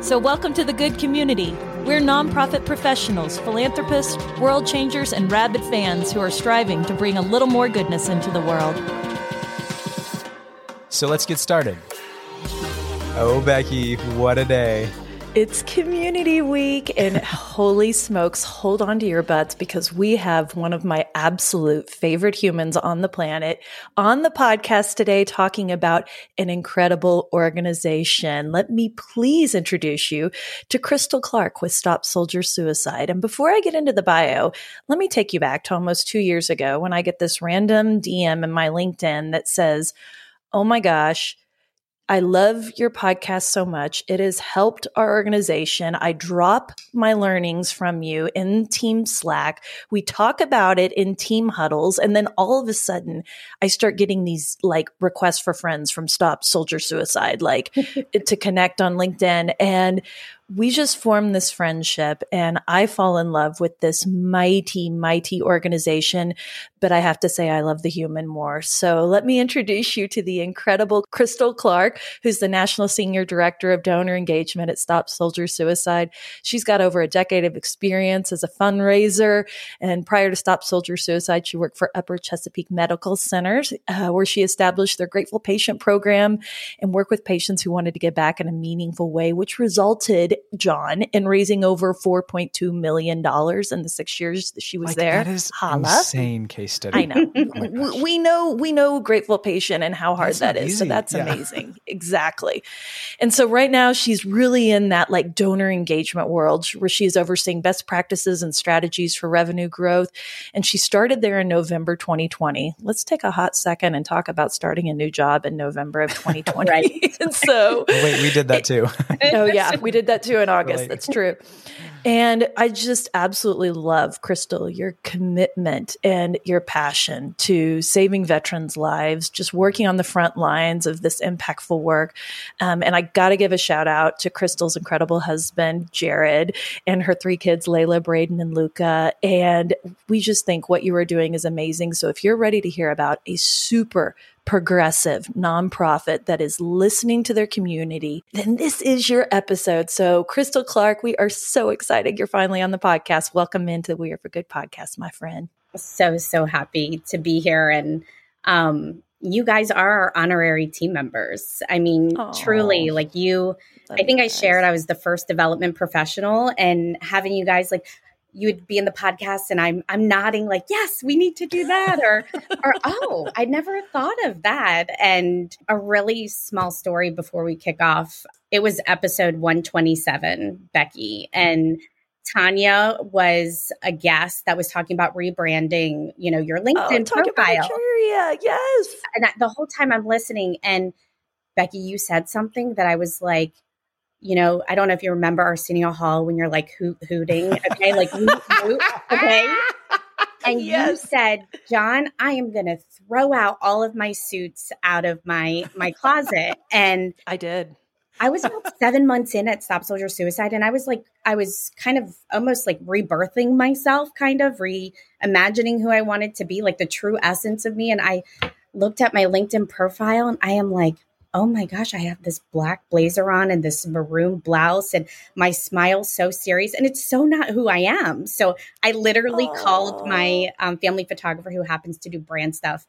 So, welcome to the good community. We're nonprofit professionals, philanthropists, world changers, and rabid fans who are striving to bring a little more goodness into the world. So, let's get started. Oh, Becky, what a day. It's community week and holy smokes, hold on to your butts because we have one of my absolute favorite humans on the planet on the podcast today talking about an incredible organization. Let me please introduce you to Crystal Clark with Stop Soldier Suicide. And before I get into the bio, let me take you back to almost two years ago when I get this random DM in my LinkedIn that says, Oh my gosh, I love your podcast so much. It has helped our organization. I drop my learnings from you in Team Slack. We talk about it in team huddles. And then all of a sudden, I start getting these like requests for friends from Stop Soldier Suicide, like to connect on LinkedIn. And we just formed this friendship and I fall in love with this mighty, mighty organization. But I have to say, I love the human more. So let me introduce you to the incredible Crystal Clark, who's the National Senior Director of Donor Engagement at Stop Soldier Suicide. She's got over a decade of experience as a fundraiser. And prior to Stop Soldier Suicide, she worked for Upper Chesapeake Medical Centers, uh, where she established their Grateful Patient Program and worked with patients who wanted to give back in a meaningful way, which resulted John in raising over $4.2 million in the six years that she was like, there. That is Holla. insane case study. I know. oh we know, we know Grateful Patient and how hard that's that is. Easy. So that's yeah. amazing. exactly. And so right now she's really in that like donor engagement world where she's overseeing best practices and strategies for revenue growth. And she started there in November 2020. Let's take a hot second and talk about starting a new job in November of 2020. right. and so wait, we did that too. oh yeah, we did that too in August. Right. That's true. And I just absolutely love, Crystal, your commitment and your passion to saving veterans' lives, just working on the front lines of this impactful work. Um, and I got to give a shout out to Crystal's incredible husband, Jared, and her three kids, Layla, Braden, and Luca. And we just think what you are doing is amazing. So if you're ready to hear about a super progressive nonprofit that is listening to their community, then this is your episode. So, Crystal Clark, we are so excited you're finally on the podcast. Welcome into the We Are for Good podcast, my friend. So, so happy to be here. And um, you guys are our honorary team members. I mean, Aww. truly, like you, I think I shared I was the first development professional and having you guys like you would be in the podcast and I'm I'm nodding like yes we need to do that or or oh I never thought of that. And a really small story before we kick off. It was episode 127 Becky and Tanya was a guest that was talking about rebranding you know your LinkedIn oh, profile. Yes. And I, the whole time I'm listening and Becky you said something that I was like you know, I don't know if you remember Arsenio Hall when you're like hoot hooting, okay, like hoot, hoot, okay. And yes. you said, John, I am going to throw out all of my suits out of my my closet, and I did. I was about seven months in at Stop Soldier Suicide, and I was like, I was kind of almost like rebirthing myself, kind of reimagining who I wanted to be, like the true essence of me. And I looked at my LinkedIn profile, and I am like, oh my gosh, I have this black blazer on and this maroon blouse and my smile so serious. And it's so not who I am. So I literally Aww. called my um, family photographer who happens to do brand stuff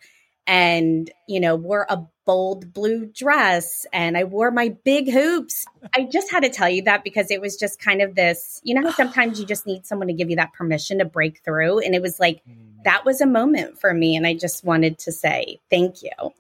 and, you know, wore a bold blue dress and I wore my big hoops. I just had to tell you that because it was just kind of this, you know, sometimes you just need someone to give you that permission to break through. And it was like, mm. that was a moment for me. And I just wanted to say thank you.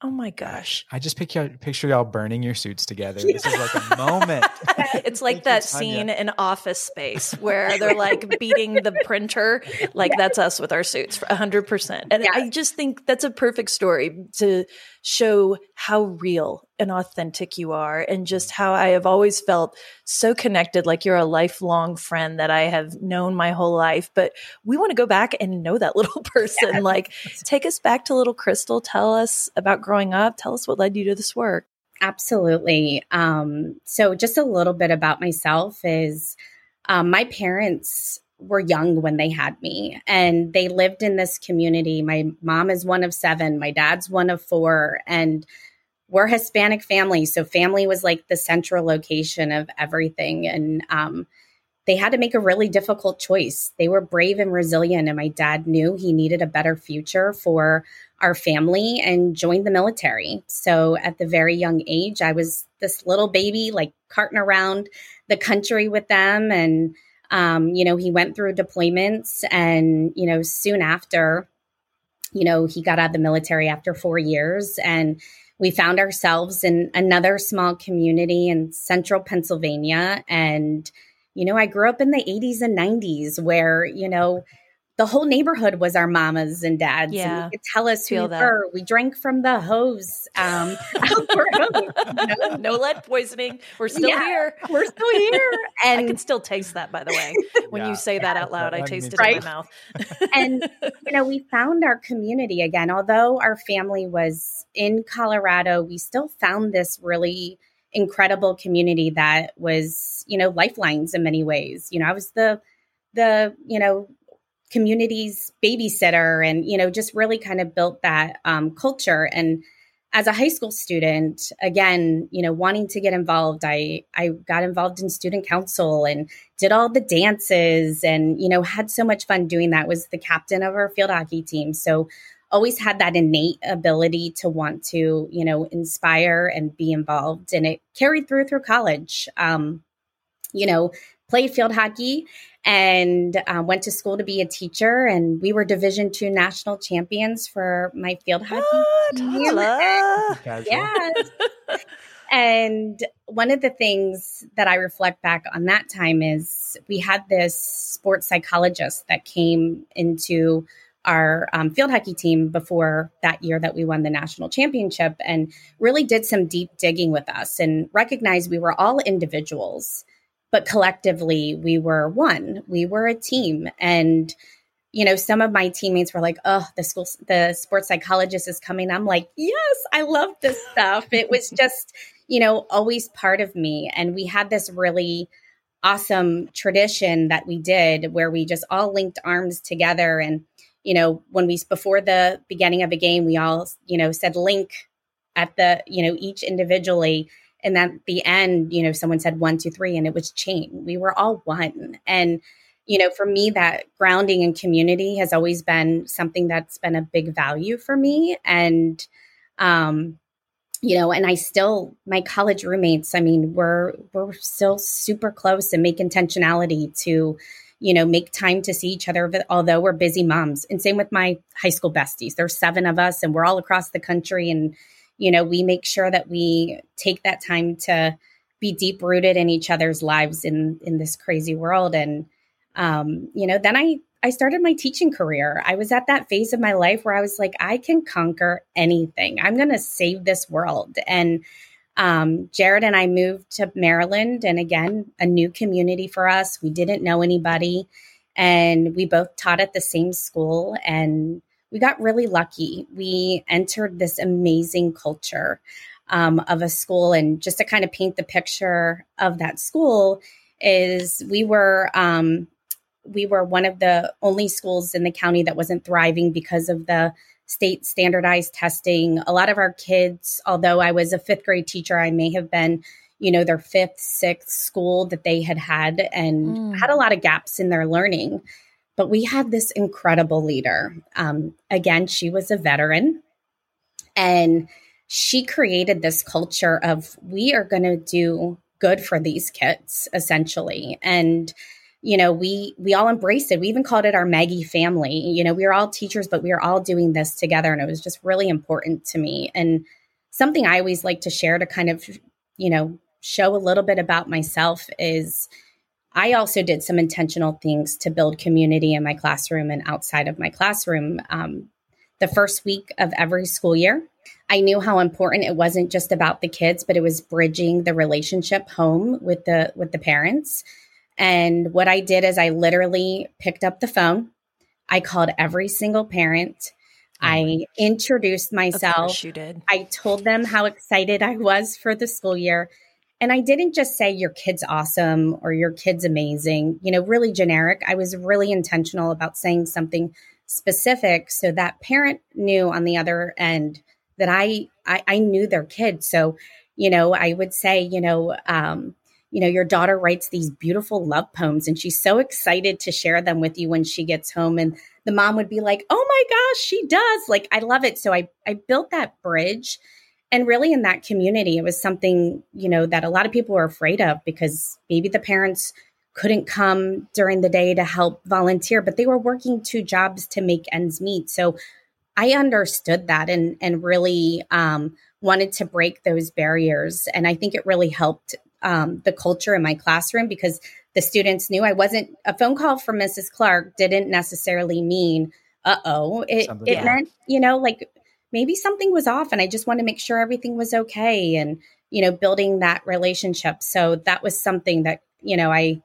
Oh my gosh. I just picture, picture y'all burning your suits together. This is like a moment. it's like that scene in Office Space where they're like beating the printer. Like that's us with our suits, 100%. And yeah. I just think that's a perfect story to show how real and authentic you are and just how I have always felt so connected like you're a lifelong friend that I have known my whole life but we want to go back and know that little person. Like take us back to little Crystal. Tell us about growing up. Tell us what led you to this work. Absolutely. Um, so, just a little bit about myself is um, my parents were young when they had me and they lived in this community. My mom is one of seven, my dad's one of four, and we're Hispanic family. So, family was like the central location of everything. And um, they had to make a really difficult choice. They were brave and resilient, and my dad knew he needed a better future for our family and joined the military. So at the very young age, I was this little baby, like carting around the country with them. And, um, you know, he went through deployments and, you know, soon after, you know, he got out of the military after four years and we found ourselves in another small community in central Pennsylvania. And, you know, I grew up in the 80s and 90s where, you know, the whole neighborhood was our mamas and dads. Yeah. And could tell us who we were. We drank from the hose. Um, no, no lead poisoning. We're still yeah, here. We're still here. And I can still taste that, by the way. When yeah. you say that out loud, I taste it right? in my mouth. and, you know, we found our community again. Although our family was in Colorado, we still found this really incredible community that was, you know, lifelines in many ways. You know, I was the, the, you know, community's babysitter and you know just really kind of built that um, culture. And as a high school student again you know wanting to get involved i i got involved in student council and did all the dances and you know had so much fun doing that was the captain of our field hockey team. So always had that innate ability to want to you know inspire and be involved and it carried through through college. Um, you know played field hockey and uh, went to school to be a teacher and we were division two national champions for my field hockey team yes. And one of the things that i reflect back on that time is we had this sports psychologist that came into our um, field hockey team before that year that we won the national championship and really did some deep digging with us and recognized we were all individuals but collectively we were one. We were a team. And you know some of my teammates were like oh the school the sports psychologist is coming. I'm like yes i love this stuff. It was just you know always part of me. And we had this really awesome tradition that we did where we just all linked arms together. And you know when we before the beginning of a game we all you know said link at the you know each individually and at the end you know someone said one two three and it was chain. We were all one. And you know for me that grounding in community has always been something that's been a big value for me. And um you know and i still my college roommates i mean we're we're still super close and make intentionality to you know make time to see each other although we're busy moms. And same with my high school besties. There's seven of us and we're all across the country and you know, we make sure that we take that time to be deep rooted in each other's lives in in this crazy world. And um, you know, then I I started my teaching career. I was at that phase of my life where I was like, I can conquer anything. I'm going to save this world. And um, Jared and I moved to Maryland, and again, a new community for us. We didn't know anybody, and we both taught at the same school. And we got really lucky. We entered this amazing culture um, of a school. And just to kind of paint the picture of that school, is we were um, we were one of the only schools in the county that wasn't thriving because of the state standardized testing. A lot of our kids, although I was a fifth grade teacher, I may have been, you know, their fifth, sixth school that they had had and mm. had a lot of gaps in their learning. But we had this incredible leader. Um, again, she was a veteran and she created this culture of we are going to do good for these kids essentially. And you know we we all embraced it. We even called it our maggie family. You know we were all teachers but we were all doing this together and it was just really important to me. And something i always like to share to kind of you know show a little bit about myself is I also did some intentional things to build community in my classroom and outside of my classroom. Um, the first week of every school year, I knew how important it wasn't just about the kids, but it was bridging the relationship home with the with the parents. And what I did is I literally picked up the phone. I called every single parent. Oh I introduced myself. you did. I told them how excited I was for the school year. And I didn't just say your kid's awesome or your kid's amazing, you know, really generic. I was really intentional about saying something specific so that parent knew on the other end that I, I, I knew their kid. So, you know, I would say, you know, um, you know, your daughter writes these beautiful love poems and she's so excited to share them with you when she gets home. And the mom would be like, oh my gosh, she does. Like, I love it. So I, I built that bridge. And really, in that community, it was something, you know, that a lot of people were afraid of because maybe the parents couldn't come during the day to help volunteer, but they were working two jobs to make ends meet. So I understood that and and really um, wanted to break those barriers. And I think it really helped um, the culture in my classroom because the students knew I wasn't a phone call from Mrs. Clark didn't necessarily mean uh oh. It it meant you know like maybe something was off, and I just wanted to make sure everything was okay and you know building that relationship. So that was something that you know I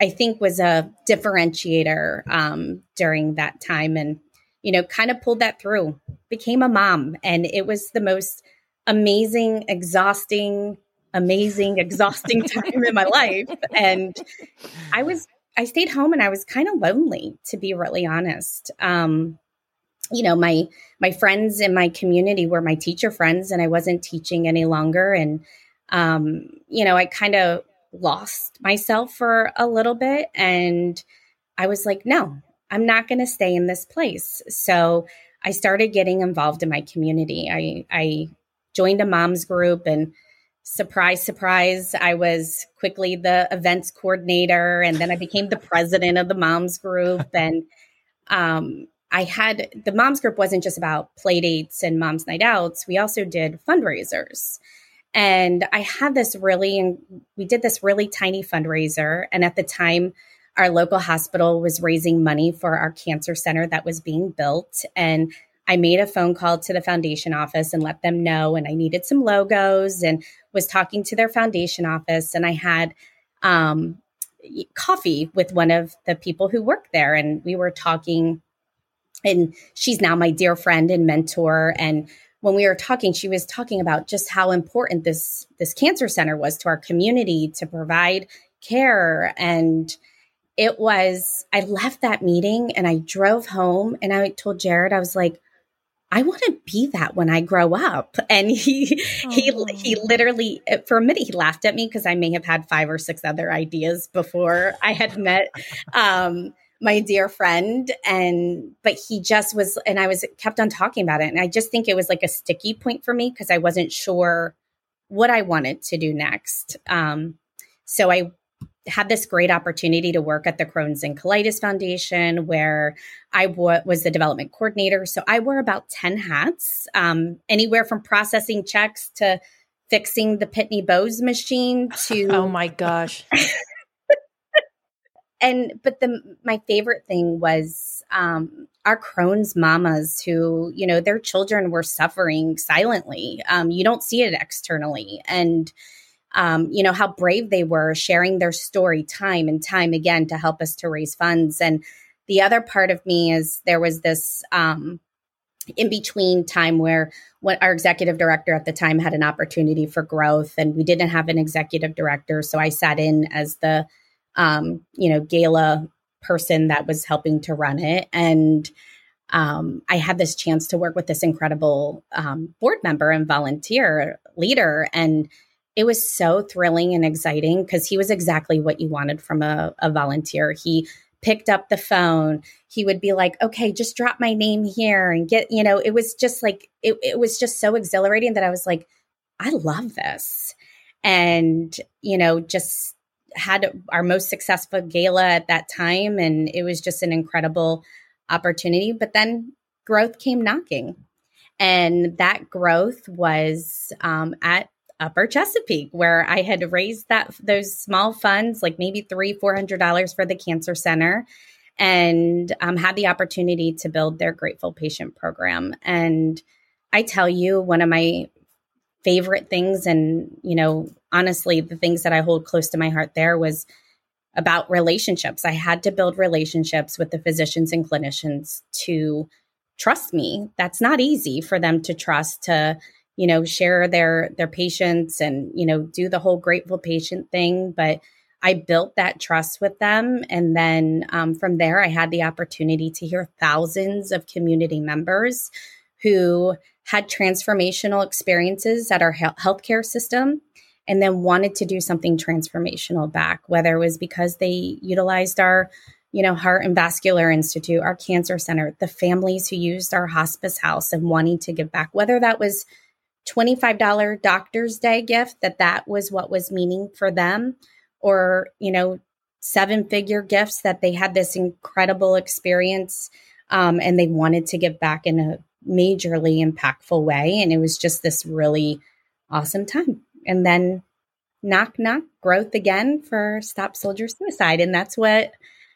I think was a differentiator um, during that time and you know, kind of pulled that through, became a mom. And it was the most amazing, exhausting, amazing, exhausting time in my life. And I was, I stayed home and I was kind of lonely, to be really honest. Um, you know, my my friends in my community were my teacher friends, and I wasn't teaching any longer. And um, you know, I kind of lost myself for a little bit, and I was like, no, I'm not going to stay in this place. So I started getting involved in my community. I, I joined a mom's group and surprise, surprise, I was quickly the events coordinator. And then I became the president of the moms group. And um, I had the moms group wasn't just about play dates and moms night outs. We also did fundraisers. And I had this really, we did this really tiny fundraiser. And at the time, our local hospital was raising money for our cancer center that was being built. And I made a phone call to the foundation office and let them know. And I needed some logos and was talking to their foundation office. And I had um, coffee with one of the people who work there. And we were talking. And she's now my dear friend and mentor. And when we were talking, she was talking about just how important this this cancer center was to our community to provide care and it was, I left that meeting and I drove home and I told Jared, I was like, I want to be that when I grow up. And he, oh. he, he literally, for a minute, he laughed at me because I may have had five or six other ideas before I had met, um, my dear friend. And, but he just was, and I was kept on talking about it. And I just think it was like a sticky point for me because I wasn't sure what I wanted to do next. Um, so I had this great opportunity to work at the Crohn's and Colitis Foundation, where I w- was the development coordinator. So I wore about 10 hats, um, anywhere from processing checks to fixing the Pitney Bowes machine to. oh my gosh. And, but the, my favorite thing was um, our Crohn's mamas who, you know, their children were suffering silently. Um, you don't see it externally. And, um, you know, how brave they were sharing their story time and time again to help us to raise funds. And the other part of me is there was this um, in between time where our executive director at the time had an opportunity for growth and we didn't have an executive director. So I sat in as the, um, you know, gala person that was helping to run it. And um, I had this chance to work with this incredible um, board member and volunteer leader. And it was so thrilling and exciting because he was exactly what you wanted from a, a volunteer. He picked up the phone he would be like okay just drop my name here and get you know it was just like it, it was just so exhilarating that i was like i love this and you know just had our most successful gala at that time and it was just an incredible opportunity but then growth came knocking and that growth was um, at Upper Chesapeake, where I had raised that those small funds, like maybe three, four hundred dollars for the cancer center, and um, had the opportunity to build their grateful patient program. And I tell you, one of my favorite things, and, you know, honestly, the things that I hold close to my heart there was about relationships. I had to build relationships with the physicians and clinicians to trust me. That's not easy for them to trust to, you know, share their their patients and, you know, do the whole grateful patient thing, but I built that trust with them. And then um, from there, I had the opportunity to hear thousands of community members who had transformational experiences at our healthcare system and then wanted to do something transformational back, whether it was because they utilized our you know, Heart and Vascular Institute, our cancer center, the families who used our hospice house and wanting to give back, whether that was $25 doctor's day gift, that that was what was meaning for them, or, you know, seven figure gifts that they had this incredible experience um, and they wanted to give back in a majorly impactful way. And it was just this really awesome time. And then knock, knock, growth again for Stop Soldier Suicide. And that's what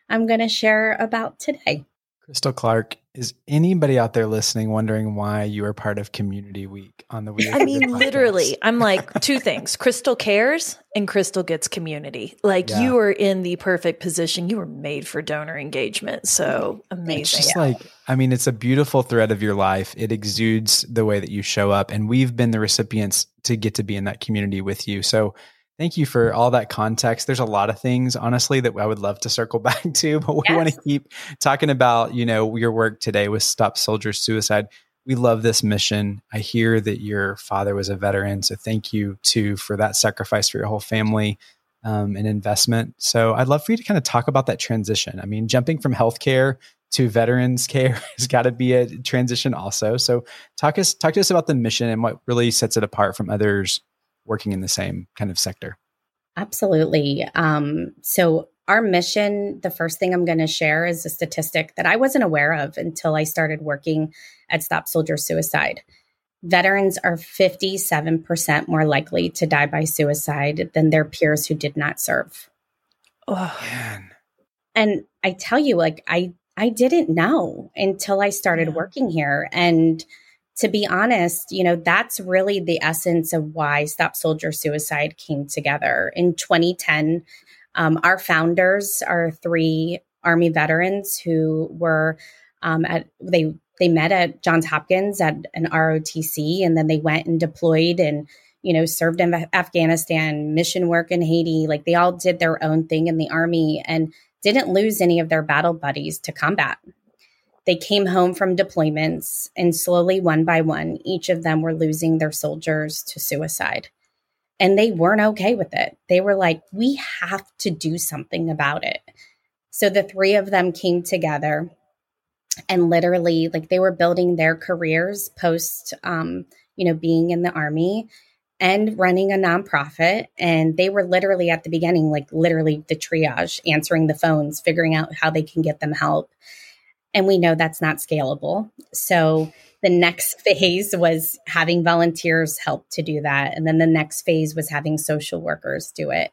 I'm going to share about today. Crystal Clark, is anybody out there listening wondering why you are part of Community Week on the week? I mean, literally, I'm like two things Crystal cares and Crystal gets community. Like yeah. you are in the perfect position. You were made for donor engagement. So amazing. It's just like, I mean, it's a beautiful thread of your life. It exudes the way that you show up. And we've been the recipients to get to be in that community with you. So Thank you for all that context. There's a lot of things, honestly, that I would love to circle back to, but we yes. want to keep talking about, you know, your work today with Stop Soldier Suicide. We love this mission. I hear that your father was a veteran, so thank you too for that sacrifice for your whole family um, and investment. So I'd love for you to kind of talk about that transition. I mean, jumping from healthcare to veterans care has got to be a transition also. So talk us talk to us about the mission and what really sets it apart from others working in the same kind of sector? Absolutely. Um, so, our mission, the first thing I'm going to share is a statistic that I wasn't aware of until I started working at Stop Soldier Suicide. Veterans are 57% more likely to die by suicide than their peers who did not serve. Oh, man. And I tell you, like, I, I didn't know until I started yeah. working here. And to be honest, you know, that's really the essence of why Stop Soldier Suicide came together. In 2010, um, our founders are three Army veterans who were um, at they they met at Johns Hopkins at an ROTC, and then they went and deployed and you know served in Afghanistan, mission work in Haiti. Like they all did their own thing in the Army and didn't lose any of their battle buddies to combat. They came home from deployments, and slowly, one by one, each of them were losing their soldiers to suicide. And they weren't okay with it. They were like, we have to do something about it. So the three of them came together and literally, like, they were building their careers post, um, you know, being in the army and running a nonprofit. And they were literally at the beginning, like literally the triage, answering the phones, figuring out how they can get them help. And we know that's not scalable. So the next phase was having volunteers help to do that. And then the next phase was having social workers do it.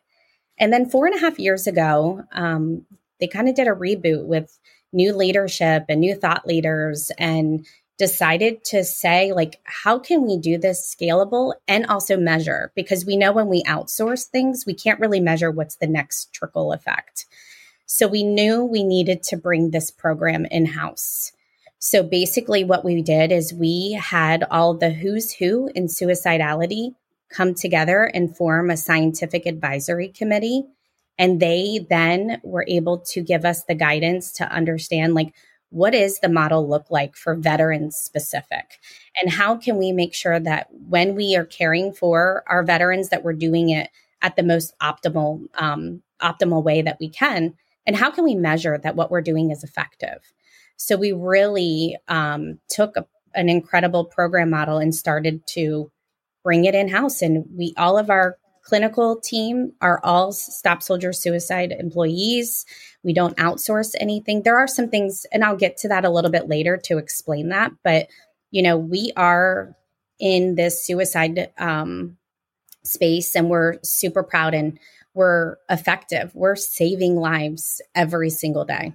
And then four and a half years ago, um, they kind of did a reboot with new leadership and new thought leaders and decided to say like how can we do this scalable and also measure because we know when we outsource things we can't really measure what's the next trickle effect so we knew we needed to bring this program in house. So basically, what we did is we had all the who's who in suicidality come together and form a scientific advisory committee. And they then were able to give us the guidance to understand, like, what is the model look like for veterans specific? And how can we make sure that when we are caring for our veterans, that we're doing it at the most optimal um, optimal way that we can? And how can we measure that what we're doing is effective? So we really um, took a, an incredible program model and started to bring it in house and we all of our clinical team are all stop soldier suicide employees we don't outsource anything there are some things and i'll get to that a little bit later to explain that but you know we are in this suicide um, space and we're super proud and we're effective. We're saving lives every single day.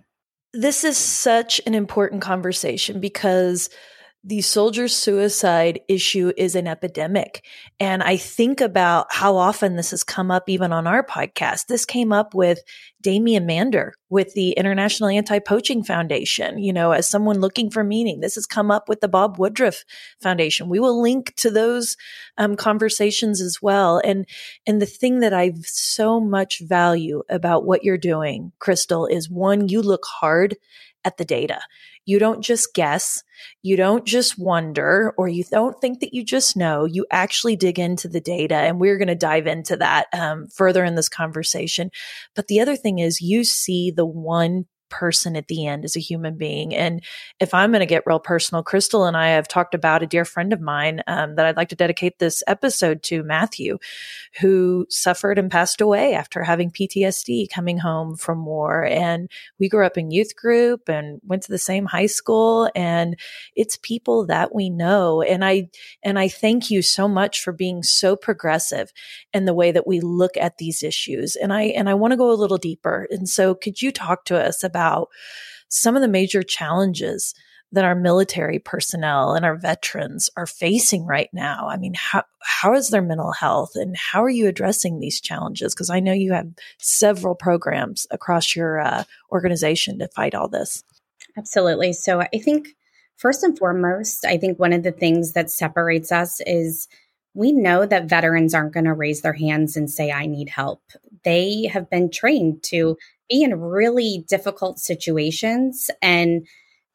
This is such an important conversation because the soldier suicide issue is an epidemic. And I think about how often this has come up even on our podcast. This came up with Damien Mander with the International Anti-Poaching Foundation, you know, as someone looking for meaning. This has come up with the Bob Woodruff Foundation. We will link to those um, conversations as well. And, and the thing that I so much value about what you're doing, Crystal, is one, you look hard at the data. You don't just guess. You don't just wonder or you don't think that you just know. You actually dig into the data. And we're going to dive into that um, further in this conversation. But the other thing is you see the one person at the end as a human being. And if I'm going to get real personal, Crystal and I have talked about a dear friend of mine um, that I'd like to dedicate this episode to, Matthew, who suffered and passed away after having PTSD coming home from war. And we grew up in youth group and went to the same high school. And it's people that we know. And I, and I thank you so much for being so progressive in the way that we look at these issues. And I, and I want to go a little deeper. And so could you talk to us about about some of the major challenges that our military personnel and our veterans are facing right now. I mean, how how is their mental health and how are you addressing these challenges? Because I know you have several programs across your uh, organization to fight all this. Absolutely. So I think first and foremost, I think one of the things that separates us is we know that veterans aren't going to raise their hands and say, I need help. They have been trained to be in really difficult situations and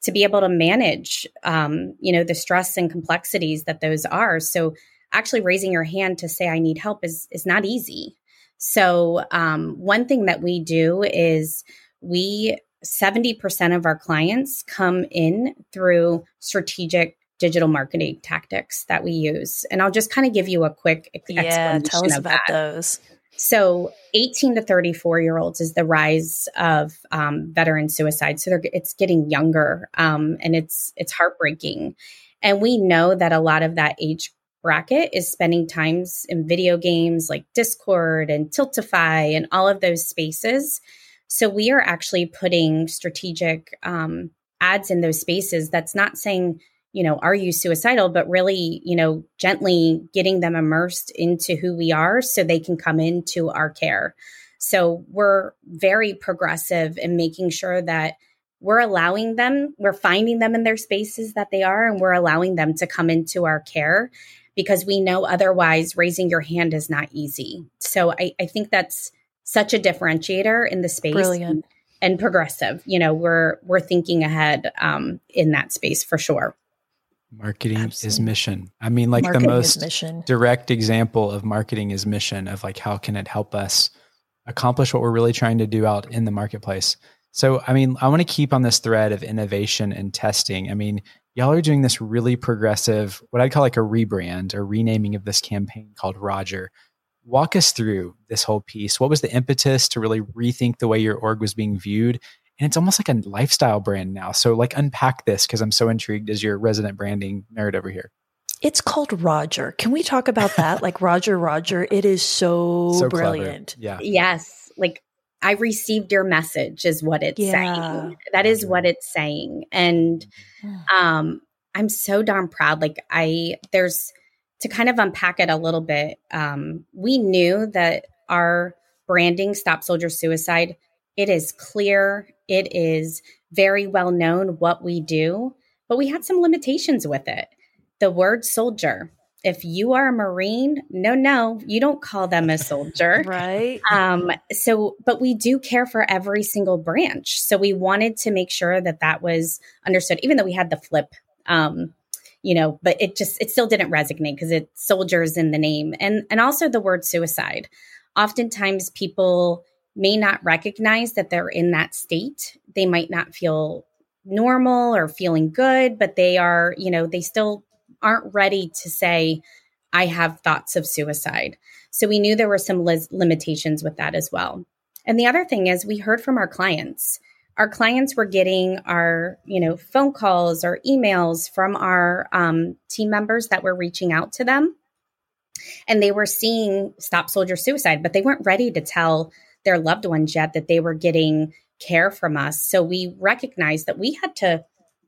to be able to manage um, you know the stress and complexities that those are. So actually raising your hand to say i need help is is not easy. So um, one thing that we do is we 70% of our clients come in through strategic digital marketing tactics that we use. And i'll just kind of give you a quick yeah tell us about that. those so, 18 to 34 year olds is the rise of um, veteran suicide. So, it's getting younger, um, and it's it's heartbreaking. And we know that a lot of that age bracket is spending times in video games like Discord and Tiltify and all of those spaces. So, we are actually putting strategic um, ads in those spaces. That's not saying you know, are you suicidal? But really, you know, gently getting them immersed into who we are so they can come into our care. So we're very progressive in making sure that we're allowing them, we're finding them in their spaces that they are, and we're allowing them to come into our care because we know otherwise raising your hand is not easy. So I, I think that's such a differentiator in the space. Brilliant. And, and progressive. You know, we're we're thinking ahead um, in that space for sure. Marketing Absolutely. is mission. I mean, like marketing the most direct example of marketing is mission of like how can it help us accomplish what we're really trying to do out in the marketplace. So, I mean, I want to keep on this thread of innovation and testing. I mean, y'all are doing this really progressive, what I'd call like a rebrand or renaming of this campaign called Roger. Walk us through this whole piece. What was the impetus to really rethink the way your org was being viewed? And it's almost like a lifestyle brand now. So like unpack this because I'm so intrigued as your resident branding nerd over here. It's called Roger. Can we talk about that? like Roger, Roger. It is so, so brilliant. Clever. Yeah. Yes. Like I received your message is what it's yeah. saying. That is what it's saying. And um I'm so darn proud. Like I there's to kind of unpack it a little bit. Um we knew that our branding Stop Soldier Suicide it is clear, it is very well known what we do, but we had some limitations with it. The word soldier. If you are a Marine, no, no, you don't call them a soldier. right. Um, so, but we do care for every single branch. So we wanted to make sure that that was understood, even though we had the flip um, you know but it just it still didn't resonate because it's soldiers in the name and and also the word suicide oftentimes people may not recognize that they're in that state. They might not feel normal or feeling good, but they are, you know, they still aren't ready to say, I have thoughts of suicide. So we knew there were some li- limitations with that as well. And the other thing is, we heard from our clients. Our clients were getting our, you know, phone calls or emails from our um, team members that were reaching out to them, and they were seeing stop soldier suicide, but they weren't ready to tell their loved ones yet that they were getting care from us. So we recognized that we had to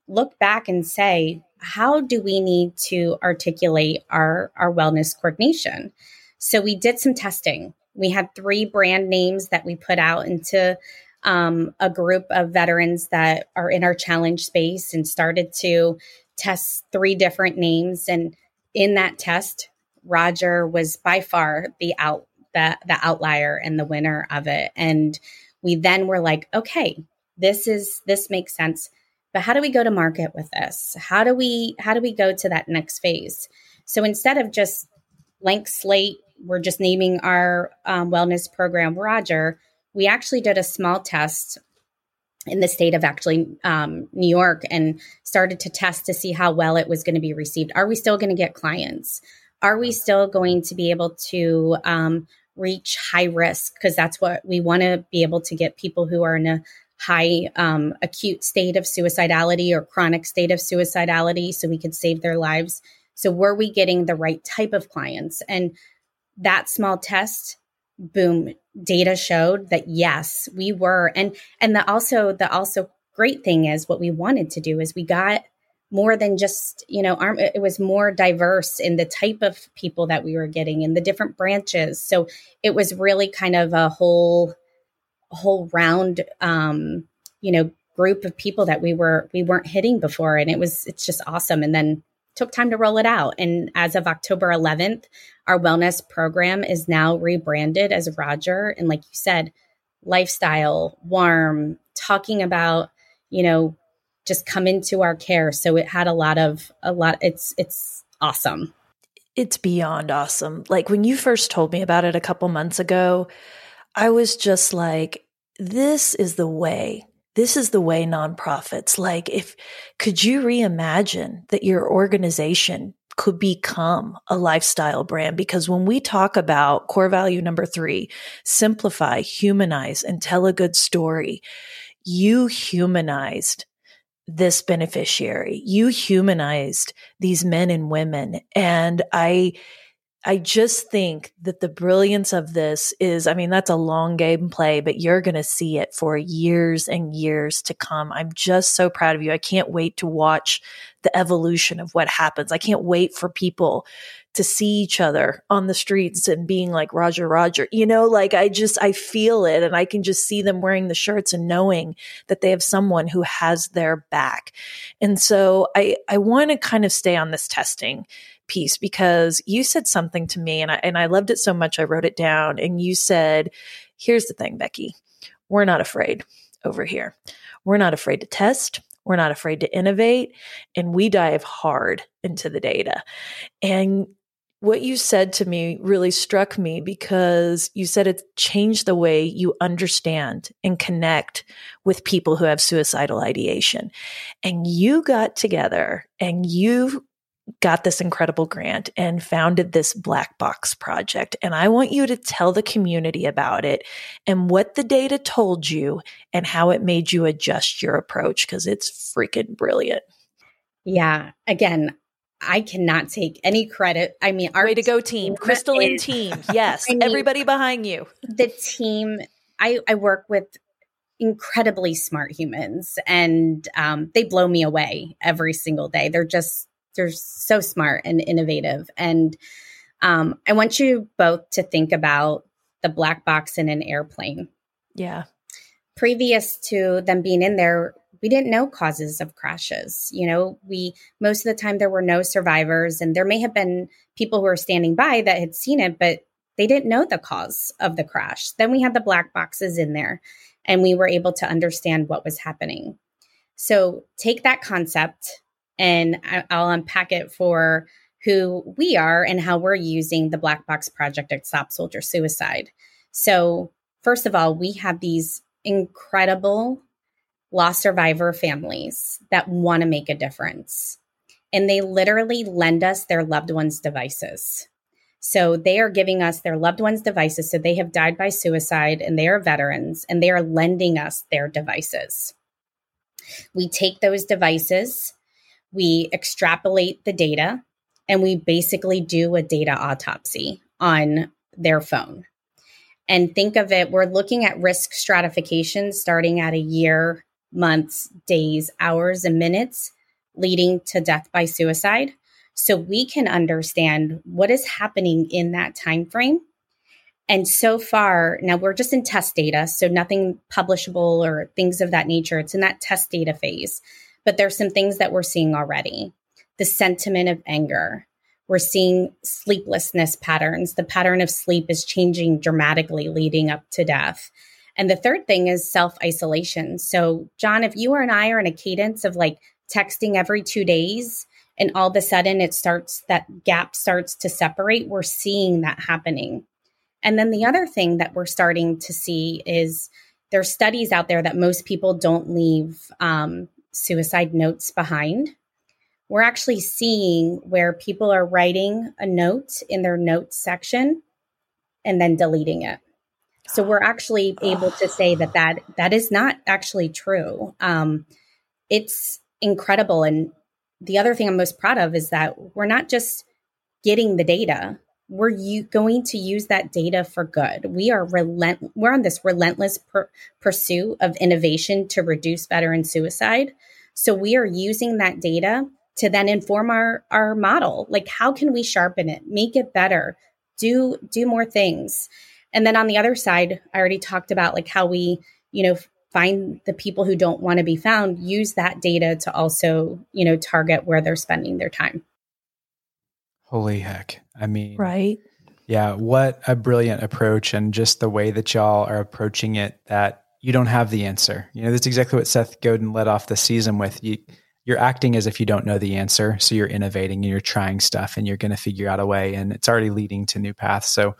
look back and say, how do we need to articulate our, our wellness coordination? So we did some testing. We had three brand names that we put out into um, a group of veterans that are in our challenge space and started to test three different names. And in that test, Roger was by far the out the, the outlier and the winner of it. And we then were like, okay, this is this makes sense. But how do we go to market with this? How do we how do we go to that next phase? So instead of just blank slate, we're just naming our um, wellness program Roger. We actually did a small test in the state of actually um, New York and started to test to see how well it was going to be received. Are we still going to get clients? Are we still going to be able to um, reach high risk? Because that's what we want to be able to get people who are in a high um, acute state of suicidality or chronic state of suicidality so we could save their lives. So, were we getting the right type of clients? And that small test, boom, data showed that yes, we were. And and the also the also great thing is what we wanted to do is we got more than just you know arm it was more diverse in the type of people that we were getting in the different branches. So it was really kind of a whole whole round um you know group of people that we were we weren't hitting before. And it was it's just awesome. And then took time to roll it out. And as of October 11th our wellness program is now rebranded as Roger. And like you said lifestyle warm talking about you know just come into our care. So it had a lot of a lot it's it's awesome. It's beyond awesome. Like when you first told me about it a couple months ago, I was just like this is the way. This is the way nonprofits like if could you reimagine that your organization could become a lifestyle brand because when we talk about core value number 3, simplify, humanize and tell a good story, you humanized this beneficiary. You humanized these men and women. And I, I just think that the brilliance of this is, I mean, that's a long game play, but you're going to see it for years and years to come. I'm just so proud of you. I can't wait to watch the evolution of what happens. I can't wait for people to see each other on the streets and being like Roger Roger. You know, like I just I feel it and I can just see them wearing the shirts and knowing that they have someone who has their back. And so I I want to kind of stay on this testing piece because you said something to me and I and I loved it so much I wrote it down and you said, "Here's the thing, Becky. We're not afraid over here. We're not afraid to test. We're not afraid to innovate and we dive hard into the data. And what you said to me really struck me because you said it changed the way you understand and connect with people who have suicidal ideation. And you got together and you got this incredible grant and founded this black box project. And I want you to tell the community about it and what the data told you and how it made you adjust your approach because it's freaking brilliant. Yeah. Again, I cannot take any credit. I mean, our way to go, team, Crystal Crystalline team. Yes, I mean, everybody behind you. The team. I, I work with incredibly smart humans, and um, they blow me away every single day. They're just they're so smart and innovative. And um, I want you both to think about the black box in an airplane. Yeah. Previous to them being in there, we didn't know causes of crashes. You know, we most of the time there were no survivors, and there may have been people who were standing by that had seen it, but they didn't know the cause of the crash. Then we had the black boxes in there, and we were able to understand what was happening. So take that concept, and I'll unpack it for who we are and how we're using the Black Box Project at Stop Soldier Suicide. So, first of all, we have these incredible lost survivor families that want to make a difference. And they literally lend us their loved ones' devices. So they are giving us their loved ones' devices. So they have died by suicide and they are veterans and they are lending us their devices. We take those devices, we extrapolate the data, and we basically do a data autopsy on their phone. And think of it, we're looking at risk stratification starting at a year months, days, hours, and minutes leading to death by suicide. So we can understand what is happening in that time frame and so far now we're just in test data so nothing publishable or things of that nature. It's in that test data phase but there's some things that we're seeing already. The sentiment of anger. We're seeing sleeplessness patterns. The pattern of sleep is changing dramatically leading up to death and the third thing is self isolation. So, John, if you and I are in a cadence of like texting every two days, and all of a sudden it starts, that gap starts to separate, we're seeing that happening. And then the other thing that we're starting to see is there's studies out there that most people don't leave um, suicide notes behind. We're actually seeing where people are writing a note in their notes section and then deleting it. So we're actually able to say that that that is not actually true. Um, it's incredible, and the other thing I'm most proud of is that we're not just getting the data; we're u- going to use that data for good. We are relent. We're on this relentless per- pursuit of innovation to reduce veteran suicide. So we are using that data to then inform our our model. Like, how can we sharpen it, make it better, do do more things? And then on the other side, I already talked about like how we, you know, find the people who don't want to be found, use that data to also, you know, target where they're spending their time. Holy heck. I mean, right. Yeah, what a brilliant approach and just the way that y'all are approaching it that you don't have the answer. You know, that's exactly what Seth Godin led off the season with. You you're acting as if you don't know the answer, so you're innovating and you're trying stuff and you're going to figure out a way and it's already leading to new paths. So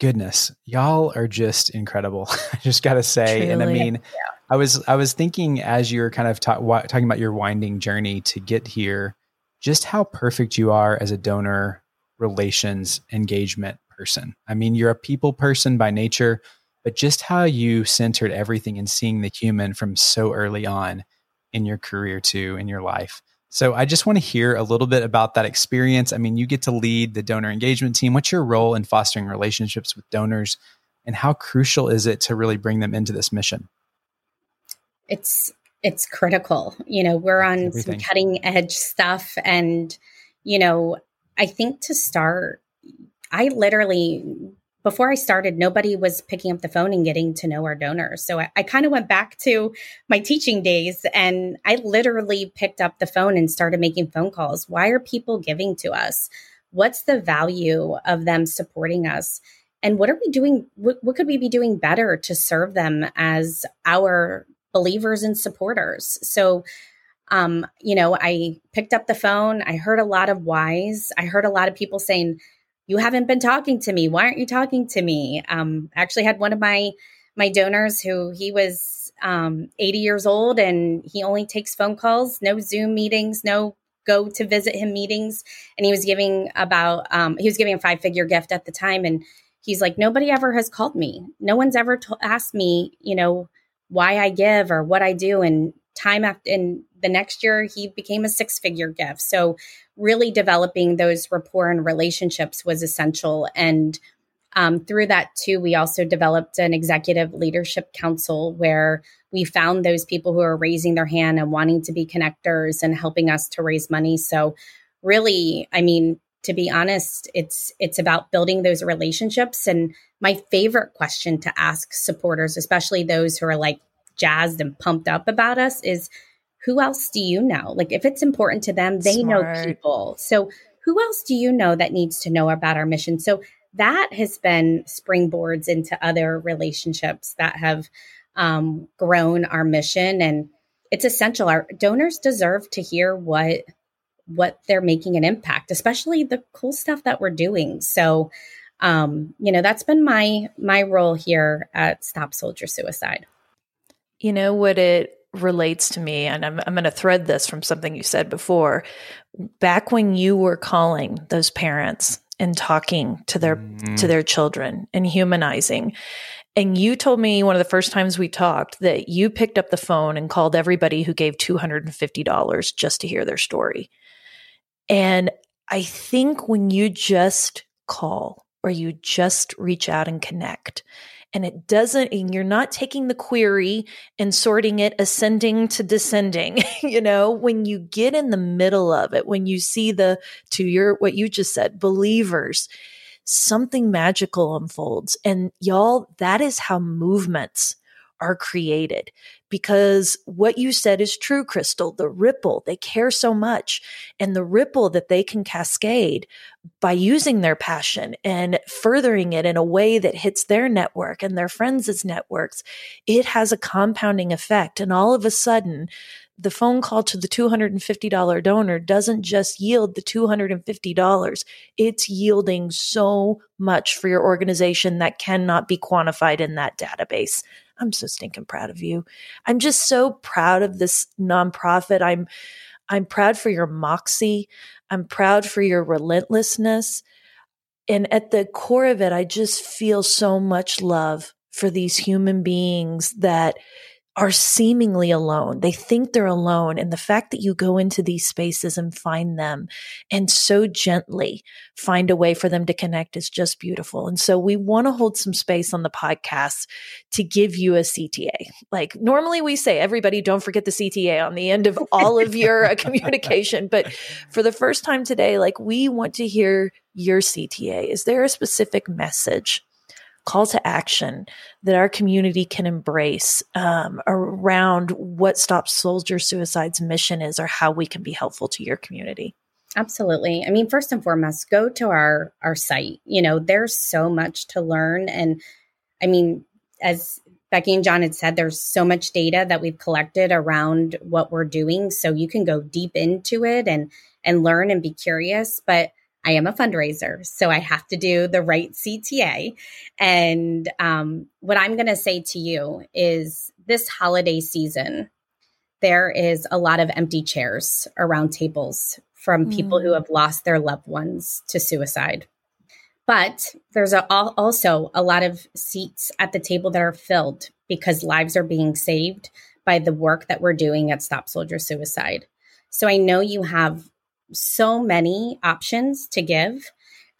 goodness, y'all are just incredible. I just got to say. Truly. And I mean, yeah. I was I was thinking as you're kind of ta- wa- talking about your winding journey to get here, just how perfect you are as a donor relations engagement person. I mean, you're a people person by nature, but just how you centered everything in seeing the human from so early on in your career too in your life. So I just want to hear a little bit about that experience. I mean, you get to lead the donor engagement team. What's your role in fostering relationships with donors and how crucial is it to really bring them into this mission? It's it's critical. You know, we're on Everything. some cutting edge stuff and you know, I think to start I literally before I started, nobody was picking up the phone and getting to know our donors. So I, I kind of went back to my teaching days and I literally picked up the phone and started making phone calls. Why are people giving to us? What's the value of them supporting us? And what are we doing? What, what could we be doing better to serve them as our believers and supporters? So, um, you know, I picked up the phone. I heard a lot of whys. I heard a lot of people saying, you haven't been talking to me. Why aren't you talking to me? Um, I actually had one of my my donors who he was um, 80 years old and he only takes phone calls, no Zoom meetings, no go to visit him meetings. And he was giving about um, he was giving a five figure gift at the time, and he's like, nobody ever has called me. No one's ever t- asked me, you know, why I give or what I do. And time after, and the next year he became a six figure gift. So really developing those rapport and relationships was essential. And um, through that, too, we also developed an executive leadership council where we found those people who are raising their hand and wanting to be connectors and helping us to raise money. So, really, I mean, to be honest, it's it's about building those relationships. And my favorite question to ask supporters, especially those who are like jazzed and pumped up about us, is who else do you know? Like if it's important to them, they Smart. know people. So who else do you know that needs to know about our mission? So that has been springboards into other relationships that have um, grown our mission and it's essential our donors deserve to hear what what they're making an impact especially the cool stuff that we're doing so um, you know that's been my my role here at stop soldier suicide you know what it relates to me, and I'm, I'm going to thread this from something you said before. Back when you were calling those parents and talking to their mm. to their children and humanizing, and you told me one of the first times we talked that you picked up the phone and called everybody who gave two hundred and fifty dollars just to hear their story. And I think when you just call or you just reach out and connect and it doesn't, and you're not taking the query and sorting it ascending to descending. you know, when you get in the middle of it, when you see the, to your, what you just said, believers, something magical unfolds. And y'all, that is how movements are created because what you said is true, Crystal. The ripple, they care so much and the ripple that they can cascade by using their passion and furthering it in a way that hits their network and their friends' networks, it has a compounding effect. And all of a sudden, the phone call to the $250 donor doesn't just yield the $250. It's yielding so much for your organization that cannot be quantified in that database. I'm so stinking proud of you. I'm just so proud of this nonprofit. I'm I'm proud for your moxie. I'm proud for your relentlessness. And at the core of it, I just feel so much love for these human beings that are seemingly alone. They think they're alone. And the fact that you go into these spaces and find them and so gently find a way for them to connect is just beautiful. And so we want to hold some space on the podcast to give you a CTA. Like normally we say, everybody don't forget the CTA on the end of all of your uh, communication. But for the first time today, like we want to hear your CTA. Is there a specific message call to action that our community can embrace um, around what Stop Soldier Suicide's mission is or how we can be helpful to your community? Absolutely. I mean, first and foremost, go to our our site. You know, there's so much to learn and I mean, as Becky and John had said, there's so much data that we've collected around what we're doing. So you can go deep into it and and learn and be curious. But I am a fundraiser, so I have to do the right CTA. And um, what I'm going to say to you is this holiday season, there is a lot of empty chairs around tables from people who mm. have lost their loved ones to suicide. But there's a, also a lot of seats at the table that are filled because lives are being saved by the work that we're doing at Stop Soldier Suicide. So I know you have so many options to give.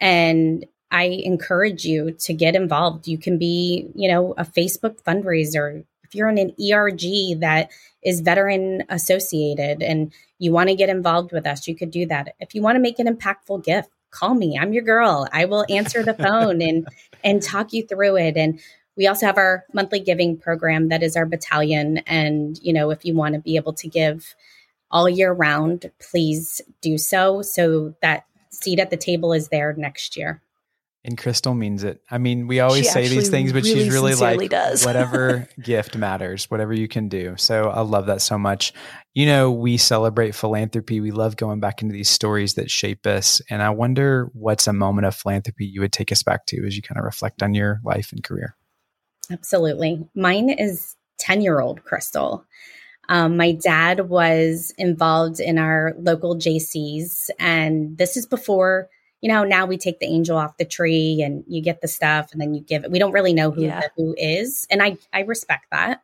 And I encourage you to get involved. You can be, you know, a Facebook fundraiser. If you're in an ERG that is veteran associated and you want to get involved with us, you could do that. If you want to make an impactful gift, call me. I'm your girl. I will answer the phone and and talk you through it. And we also have our monthly giving program that is our battalion. And, you know, if you want to be able to give all year round, please do so so that seat at the table is there next year. And Crystal means it. I mean, we always she say these things, but really she's really like does. whatever gift matters, whatever you can do. So I love that so much. You know, we celebrate philanthropy. We love going back into these stories that shape us. And I wonder what's a moment of philanthropy you would take us back to as you kind of reflect on your life and career. Absolutely. Mine is 10 year old Crystal. Um, my dad was involved in our local Jaycees, and this is before you know. Now we take the angel off the tree, and you get the stuff, and then you give it. We don't really know who yeah. the who is, and I I respect that.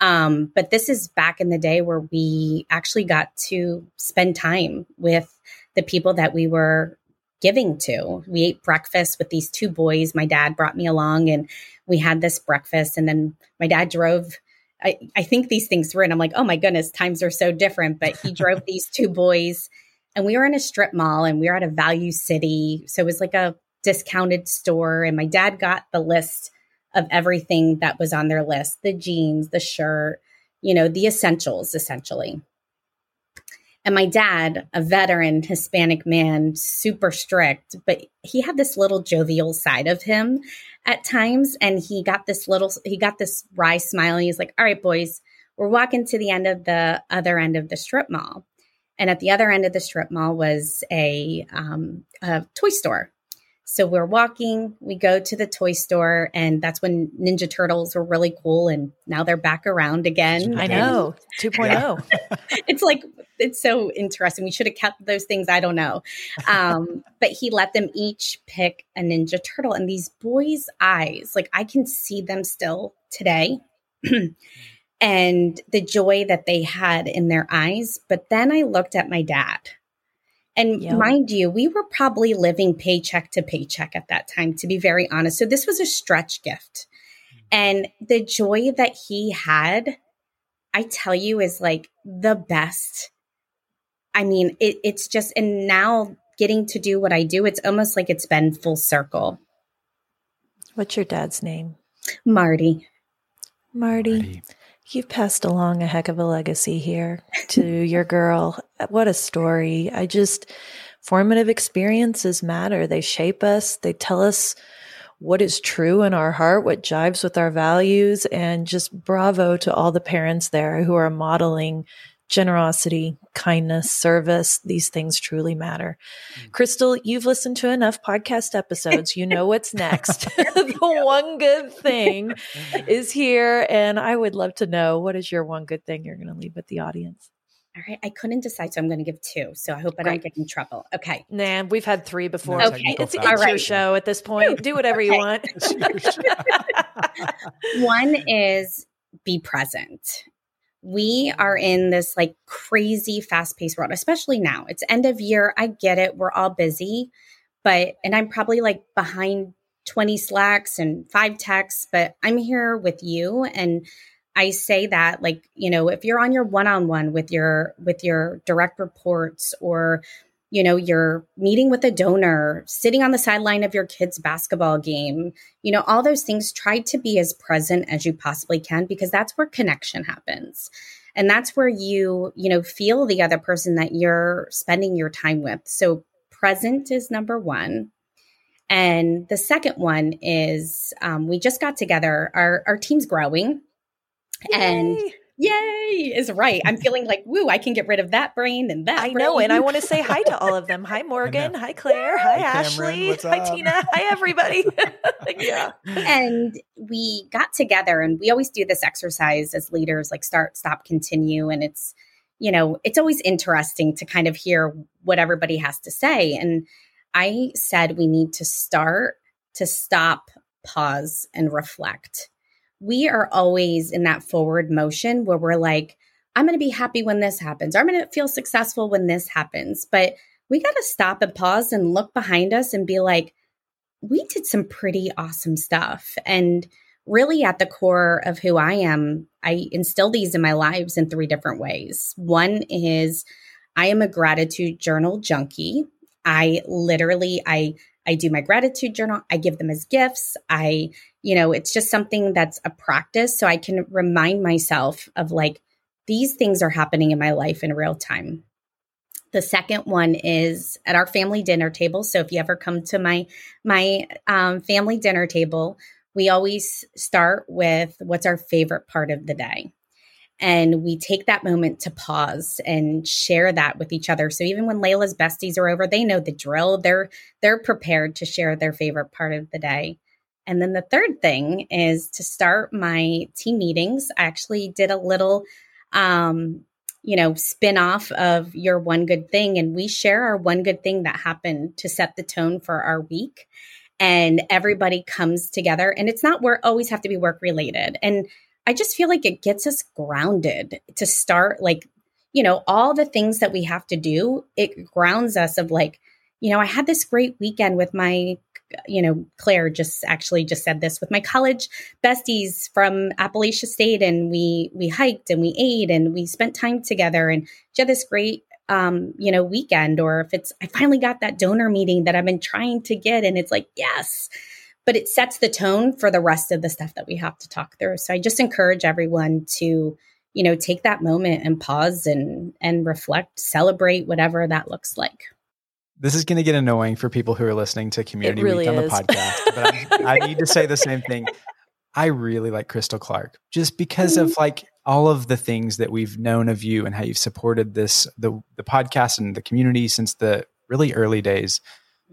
Um, but this is back in the day where we actually got to spend time with the people that we were giving to. We ate breakfast with these two boys. My dad brought me along, and we had this breakfast, and then my dad drove I, I think these things through and I'm like, oh my goodness, times are so different. But he drove these two boys and we were in a strip mall and we were at a value city. So it was like a discounted store. And my dad got the list of everything that was on their list the jeans, the shirt, you know, the essentials essentially. And my dad, a veteran Hispanic man, super strict, but he had this little jovial side of him at times. And he got this little, he got this wry smile. And he's like, all right, boys, we're walking to the end of the other end of the strip mall. And at the other end of the strip mall was a, um, a toy store. So we're walking, we go to the toy store, and that's when Ninja Turtles were really cool. And now they're back around again. I know, 2.0. it's like, it's so interesting. We should have kept those things. I don't know. Um, but he let them each pick a Ninja Turtle. And these boys' eyes, like I can see them still today. and the joy that they had in their eyes. But then I looked at my dad and yep. mind you, we were probably living paycheck to paycheck at that time, to be very honest. So this was a stretch gift. Mm. And the joy that he had, I tell you, is like the best. I mean, it, it's just, and now getting to do what I do, it's almost like it's been full circle. What's your dad's name? Marty. Marty. Marty. You've passed along a heck of a legacy here to your girl. What a story. I just, formative experiences matter. They shape us, they tell us what is true in our heart, what jives with our values, and just bravo to all the parents there who are modeling generosity, kindness, service. These things truly matter. Mm. Crystal, you've listened to enough podcast episodes. You know what's next. the one good thing is here. And I would love to know what is your one good thing you're going to leave with the audience? All right, I couldn't decide, so I'm going to give two. So I hope I don't get in trouble. Okay. Nah, we've had three before. No okay, it's, it's right. your show at this point. Do whatever you want. One is be present. We are in this like crazy fast paced world, especially now. It's end of year. I get it. We're all busy, but, and I'm probably like behind 20 slacks and five texts, but I'm here with you and I say that like, you know, if you're on your one-on-one with your with your direct reports or you know, you're meeting with a donor, sitting on the sideline of your kid's basketball game, you know, all those things, try to be as present as you possibly can because that's where connection happens. And that's where you, you know, feel the other person that you're spending your time with. So present is number one. And the second one is um, we just got together. Our, our team's growing. Yay. And yay is right. I'm feeling like, woo, I can get rid of that brain and that. I brain. know. And I want to say hi to all of them. Hi, Morgan. Hi, Claire. Hi, hi Ashley. Hi, Tina. Hi, everybody. yeah. And we got together and we always do this exercise as leaders, like start, stop, continue. And it's, you know, it's always interesting to kind of hear what everybody has to say. And I said we need to start to stop, pause, and reflect we are always in that forward motion where we're like, I'm going to be happy when this happens, or I'm going to feel successful when this happens. But we got to stop and pause and look behind us and be like, we did some pretty awesome stuff. And really, at the core of who I am, I instill these in my lives in three different ways. One is I am a gratitude journal junkie. I literally, I, I do my gratitude journal. I give them as gifts. I you know, it's just something that's a practice. So I can remind myself of like, these things are happening in my life in real time. The second one is at our family dinner table. So if you ever come to my my um, family dinner table, we always start with what's our favorite part of the day, and we take that moment to pause and share that with each other. So even when Layla's besties are over, they know the drill. They're they're prepared to share their favorite part of the day. And then the third thing is to start my team meetings. I actually did a little, um, you know, spin off of your one good thing, and we share our one good thing that happened to set the tone for our week. And everybody comes together, and it's not work always have to be work related. And I just feel like it gets us grounded to start like, you know, all the things that we have to do. It grounds us of like, you know, I had this great weekend with my you know, Claire just actually just said this with my college besties from Appalachia State, and we we hiked and we ate and we spent time together, and she had this great um, you know, weekend. Or if it's I finally got that donor meeting that I've been trying to get, and it's like yes, but it sets the tone for the rest of the stuff that we have to talk through. So I just encourage everyone to you know take that moment and pause and and reflect, celebrate whatever that looks like. This is going to get annoying for people who are listening to Community really Week on is. the podcast, but I, I, need to say the same thing. I really like Crystal Clark just because mm-hmm. of like all of the things that we've known of you and how you've supported this the the podcast and the community since the really early days.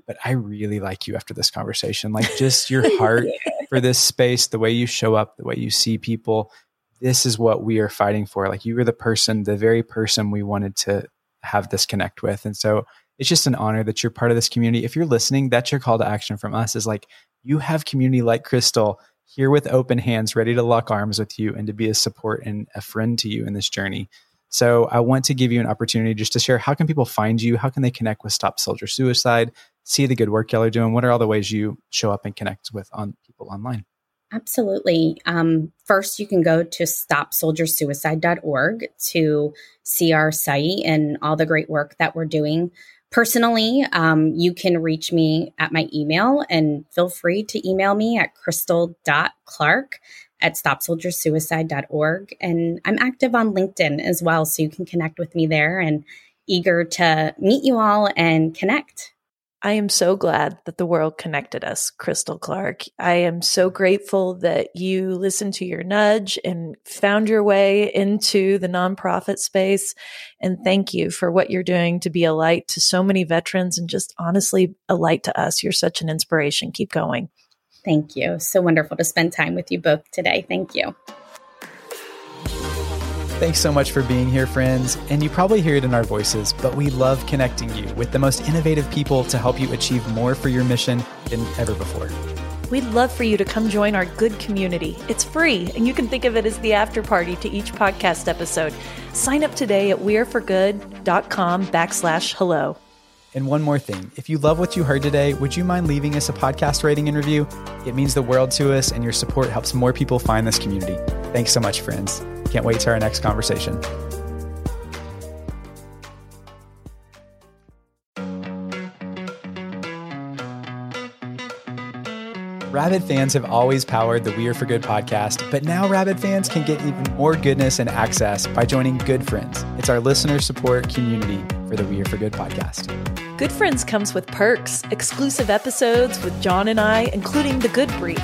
But I really like you after this conversation. Like just your heart yeah. for this space, the way you show up, the way you see people. This is what we are fighting for. Like you were the person, the very person we wanted to have this connect with. And so it's just an honor that you're part of this community. If you're listening, that's your call to action from us is like you have community like Crystal here with open hands, ready to lock arms with you and to be a support and a friend to you in this journey. So I want to give you an opportunity just to share how can people find you? How can they connect with Stop Soldier Suicide? See the good work y'all are doing. What are all the ways you show up and connect with on people online? Absolutely. Um, first, you can go to stopsoldiersuicide.org to see our site and all the great work that we're doing. Personally, um, you can reach me at my email and feel free to email me at crystal.clark at stopsoldiersuicide.org. And I'm active on LinkedIn as well, so you can connect with me there and eager to meet you all and connect. I am so glad that the world connected us, Crystal Clark. I am so grateful that you listened to your nudge and found your way into the nonprofit space. And thank you for what you're doing to be a light to so many veterans and just honestly a light to us. You're such an inspiration. Keep going. Thank you. So wonderful to spend time with you both today. Thank you. Thanks so much for being here, friends. And you probably hear it in our voices, but we love connecting you with the most innovative people to help you achieve more for your mission than ever before. We'd love for you to come join our good community. It's free, and you can think of it as the after party to each podcast episode. Sign up today at weareforgood.com backslash hello. And one more thing if you love what you heard today, would you mind leaving us a podcast rating and review? It means the world to us, and your support helps more people find this community. Thanks so much, friends. Can't wait to our next conversation. Rabid fans have always powered the We Are for Good podcast, but now Rabid fans can get even more goodness and access by joining Good Friends. It's our listener support community for the We Are for Good podcast. Good Friends comes with perks, exclusive episodes with John and I, including the Good Brief